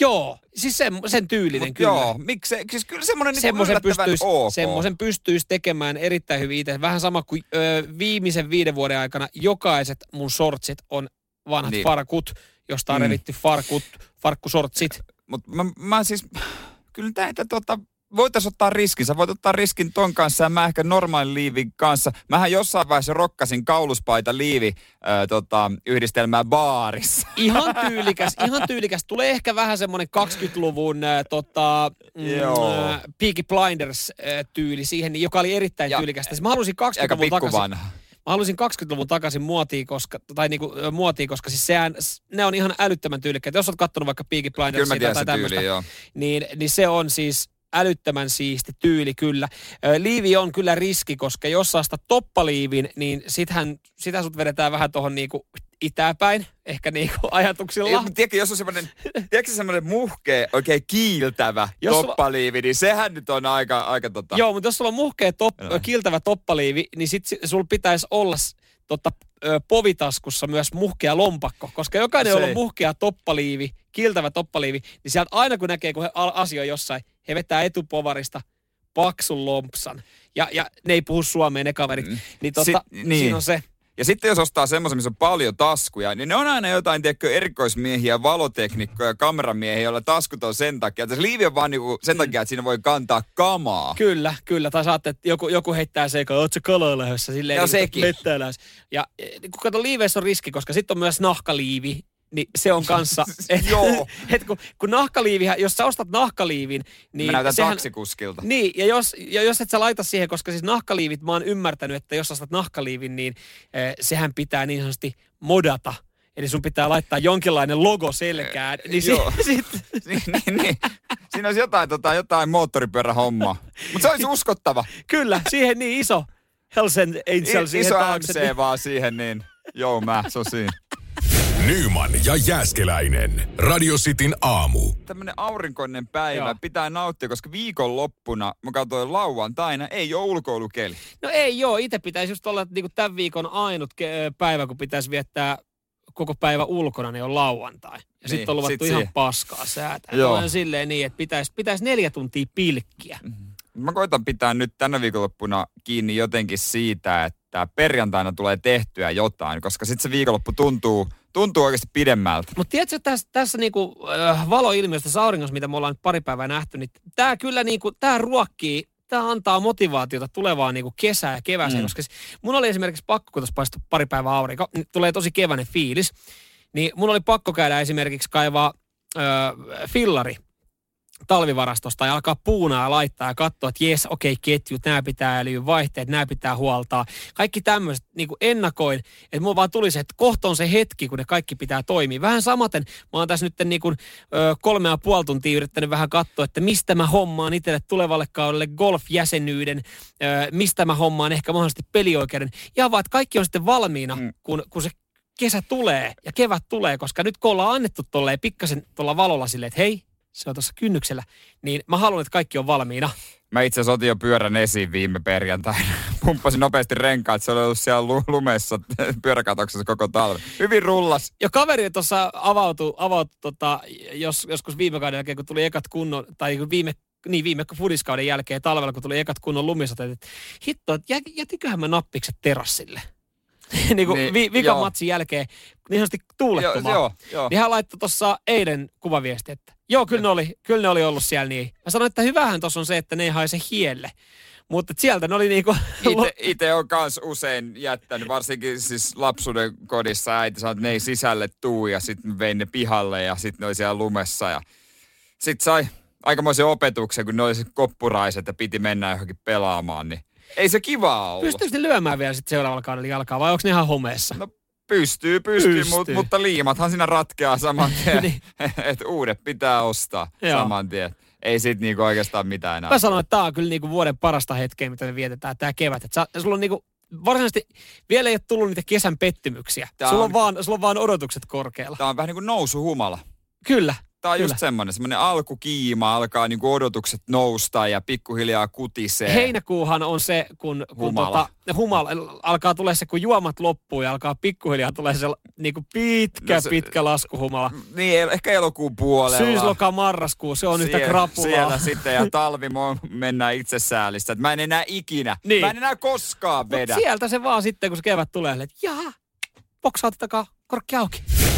Speaker 2: Joo, siis sen, sen tyylinen
Speaker 3: Mut
Speaker 2: kyllä.
Speaker 3: Joo, miksi siis kyllä semmoinen niin
Speaker 2: Semmoisen pystyisi,
Speaker 3: ok.
Speaker 2: semmoisen pystyisi tekemään erittäin hyvin itse. Vähän sama kuin ö, viimeisen viiden vuoden aikana jokaiset mun sortsit on vanhat
Speaker 3: Niin.
Speaker 2: farkut, josta on
Speaker 3: mm.
Speaker 2: revitty farkut, farkkusortsit.
Speaker 3: Mutta mä, mä siis, kyllä näitä tota, voitaisiin ottaa riskin. Sä voit ottaa riskin ton kanssa ja mä ehkä normaalin liivin kanssa. Mähän jossain vaiheessa rokkasin kauluspaita liivi äh, tota, yhdistelmää baarissa.
Speaker 2: Ihan tyylikäs, ihan tyylikäs. Tulee ehkä vähän semmoinen 20-luvun äh, tota,
Speaker 3: Joo.
Speaker 2: mm, äh, Peaky Blinders äh, tyyli siihen, niin joka oli erittäin
Speaker 3: Ja-
Speaker 2: tyylikästä. Siis mä halusin
Speaker 3: Aika
Speaker 2: 20-luvun
Speaker 3: pikku
Speaker 2: takaisin.
Speaker 3: vanha.
Speaker 2: Mä halusin 20-luvun takaisin muotiin, koska, tai niinku, ö, muotiin, koska siis sehän, ne on ihan älyttömän tyylikkäitä. Jos oot kattonut vaikka Peaky Blindersia tai tämmöistä,
Speaker 3: tyyli, joo.
Speaker 2: niin, niin se on siis älyttömän siisti tyyli kyllä. Liivi on kyllä riski, koska jos saa sitä toppaliivin, niin sithän, sitä sut vedetään vähän tuohon niinku itäpäin, ehkä niinku *laughs* ajatuksilla.
Speaker 3: Ei, tiedätkö, jos on semmoinen, tiedätkö semmoinen muhkea, oikein kiiltävä
Speaker 2: Jos
Speaker 3: toppaliivi, niin sehän nyt on aika, aika tota...
Speaker 2: Joo, mutta jos sulla on muhkea top,
Speaker 3: Joo.
Speaker 2: kiltävä toppaliivi, niin sit si- sulla pitäisi olla tota, povitaskussa myös muhkea lompakko, koska jokainen, jolla on muhkea toppaliivi, kiltävä toppaliivi, niin sieltä aina kun näkee, kun he asioi jossain, he vetää etupovarista paksun lompsan. Ja, ja ne ei puhu suomea ne kaverit.
Speaker 3: Mm.
Speaker 2: Niin, tota,
Speaker 3: Si- niin.
Speaker 2: siinä on se.
Speaker 3: Ja sitten jos ostaa semmoisen, missä on paljon taskuja, niin ne on aina jotain, tiedätkö, erikoismiehiä, valoteknikkoja, kameramiehiä, joilla taskut on sen takia. Että se liivi on vaan niinku sen takia, että siinä voi kantaa kamaa.
Speaker 2: Kyllä, kyllä. Tai saatte, että joku, joku heittää se, kun oot se kaloilähdössä silleen.
Speaker 3: Joo,
Speaker 2: niin,
Speaker 3: sekin.
Speaker 2: Ja eh, kun kato, liiveissä on riski, koska sitten on myös nahkaliivi, niin se on kanssa... *laughs* Et,
Speaker 3: Joo. *laughs*
Speaker 2: et kun, kun nahkaliivihän, jos sä ostat nahkaliivin, niin
Speaker 3: Mä näytän
Speaker 2: sehän,
Speaker 3: taksikuskilta.
Speaker 2: Niin, ja jos, ja jos et sä laita siihen, koska siis nahkaliivit, mä oon ymmärtänyt, että jos ostat nahkaliivin, niin eh, sehän pitää niin sanotusti modata. Eli sun pitää laittaa jonkinlainen logo selkään. Niin
Speaker 3: joo. *laughs*
Speaker 2: sit, sit,
Speaker 3: niin, niin, niin. Siinä olisi jotain, tota, jotain moottoripyörähommaa. Mutta se olisi uskottava.
Speaker 2: kyllä, siihen niin iso Hells and Angel
Speaker 3: I,
Speaker 2: siihen
Speaker 3: iso
Speaker 2: taakse. niin-
Speaker 3: MC vaan siihen, niin joo mä, se on siinä.
Speaker 1: Nyman ja Jääskeläinen. Radio Cityn aamu.
Speaker 3: Tämmönen aurinkoinen päivä
Speaker 2: Joo.
Speaker 3: pitää nauttia, koska viikonloppuna, mä katsoin lauantaina, ei ole ulkoilukeli.
Speaker 2: No ei joo, itse pitäisi just olla niin tämän viikon ainut ke- päivä, kun pitäisi viettää koko päivä ulkona, niin on lauantai. Ja
Speaker 3: Niin,
Speaker 2: sitten on luvattu
Speaker 3: sit
Speaker 2: ihan
Speaker 3: siihen.
Speaker 2: paskaa säätää.
Speaker 3: Joo.
Speaker 2: Olen silleen niin, että pitäisi, pitäisi neljä tuntia pilkkiä.
Speaker 3: Mä koitan pitää nyt tänä viikonloppuna kiinni jotenkin siitä, että perjantaina tulee tehtyä jotain, koska sitten se viikonloppu tuntuu, tuntuu oikeasti pidemmältä.
Speaker 2: Mutta tiedätkö, tässä, tässä niinku, äh, valoilmiöstä tässä auringossa, mitä me ollaan nyt pari päivää nähty, niin tämä kyllä niinku, tää ruokkii, tämä antaa motivaatiota tulevaan niinku kesään ja kevääseen,
Speaker 3: Mm.
Speaker 2: koska s- mun oli esimerkiksi pakko, kun tuossa paistui pari päivää aurinko, niin tulee tosi keväinen fiilis, niin mun oli pakko käydä esimerkiksi kaivaa äh, fillari talvivarastosta ja alkaa puunaa ja laittaa ja katsoa, että jes, okei, okay, ketjut, nämä pitää älyä, vaihteet, nämä pitää huoltaa. Kaikki tämmöiset niin ennakoin, että mulla vaan tuli se, että kohta on se hetki, kun ne kaikki pitää toimia. Vähän samaten, mä oon tässä nyt niin kuin, ö, kolme ja puoli tuntia yrittänyt vähän katsoa, että mistä mä hommaan itselle tulevalle kaudelle golfjäsenyyden, ö, mistä mä hommaan ehkä mahdollisesti pelioikeuden. Ja vaan, että kaikki on sitten valmiina,
Speaker 3: mm.
Speaker 2: kun, kun se kesä tulee ja kevät tulee, koska nyt kun ollaan annettu tolleen pikkasen tuolla valolla silleen, että hei, se on tuossa kynnyksellä, niin mä haluan, että kaikki on valmiina.
Speaker 3: Mä itse asiassa otin jo pyörän esiin viime perjantaina. *laughs* Pumppasin nopeasti renkaat, se oli ollut siellä lu- lumessa *laughs* pyöräkatoksessa koko talven. Hyvin rullas.
Speaker 2: Ja kaveri tuossa avautui, avautui tota, jos, joskus viime kauden jälkeen, kun tuli ekat kunnon, tai viime niin viime fudiskauden jälkeen talvella, kun tuli ekat kunnon lumisateet, että hitto, että jä- jätiköhän mä nappikset terassille. *laughs* niin kuin
Speaker 3: Niin,
Speaker 2: vi, vikan
Speaker 3: joo.
Speaker 2: matsin jälkeen niin sanotusti
Speaker 3: Joo,
Speaker 2: tuulettumaan.
Speaker 3: joo, joo.
Speaker 2: Niin hän laittoi tuossa eilen kuvaviesti, että joo, kyllä ne, oli, kyllä ne oli ollut siellä niin. Mä sanoin, että hyvähän tuossa on se, että ne ei haise hielle. Mutta sieltä ne oli niinku...
Speaker 3: Ite, ite on kans usein jättänyt, varsinkin siis lapsuuden kodissa äiti sanoi, että ne ei sisälle tuu ja sitten vein ne pihalle ja sitten ne oli siellä lumessa ja sitten sai aikamoisen opetuksen, kun ne oli koppuraiset ja piti mennä johonkin pelaamaan, niin ei se kivaa ollut.
Speaker 2: Pystyykö ne lyömään vielä sitten seuraavalla kaudella jalkaa vai onko ne ihan homeessa?
Speaker 3: No pystyy, pystyy,
Speaker 2: Pystyy.
Speaker 3: Mut, mutta liimathan siinä ratkeaa saman *laughs* tien,
Speaker 2: Niin. *laughs*
Speaker 3: että uudet pitää ostaa
Speaker 2: Joo.
Speaker 3: saman tien. Ei sit niinku oikeastaan mitään enää.
Speaker 2: Mä sanoin, että tämä on kyllä niinku vuoden parasta hetkeä, mitä me vietetään tämä kevät. Et sä, sulla on niinku, varsinaisesti vielä ei ole tullut niitä kesän pettymyksiä.
Speaker 3: Tää
Speaker 2: Sulla on,
Speaker 3: on-
Speaker 2: vaan, sulla on vaan odotukset korkealla.
Speaker 3: Tää on vähän niin kuin nousuhumala.
Speaker 2: Kyllä.
Speaker 3: Tää on
Speaker 2: Kyllä.
Speaker 3: just semmonen, semmonen alkukiima, alkaa niinku odotukset nousta ja pikkuhiljaa kutisee.
Speaker 2: Heinäkuuhan on se, kun, kun
Speaker 3: Humala.
Speaker 2: Tota, humala alkaa tulee se, kun juomat loppuu ja alkaa pikkuhiljaa tulee se niinku pitkä,
Speaker 3: No
Speaker 2: no
Speaker 3: se-
Speaker 2: pitkä laskuhumala.
Speaker 3: Niin, ehkä elokuun puolella.
Speaker 2: Syysloka, marraskuu, se on yhtä krapulaa.
Speaker 3: Siellä sitten ja talvi mennään itsesäällistä. Mä en enää ikinä,
Speaker 2: Niin.
Speaker 3: mä en enää koskaan
Speaker 2: Mut
Speaker 3: vedä.
Speaker 2: sieltä se vaan sitten, kun se kevät tulee, että jaha, boksaa korkki auki.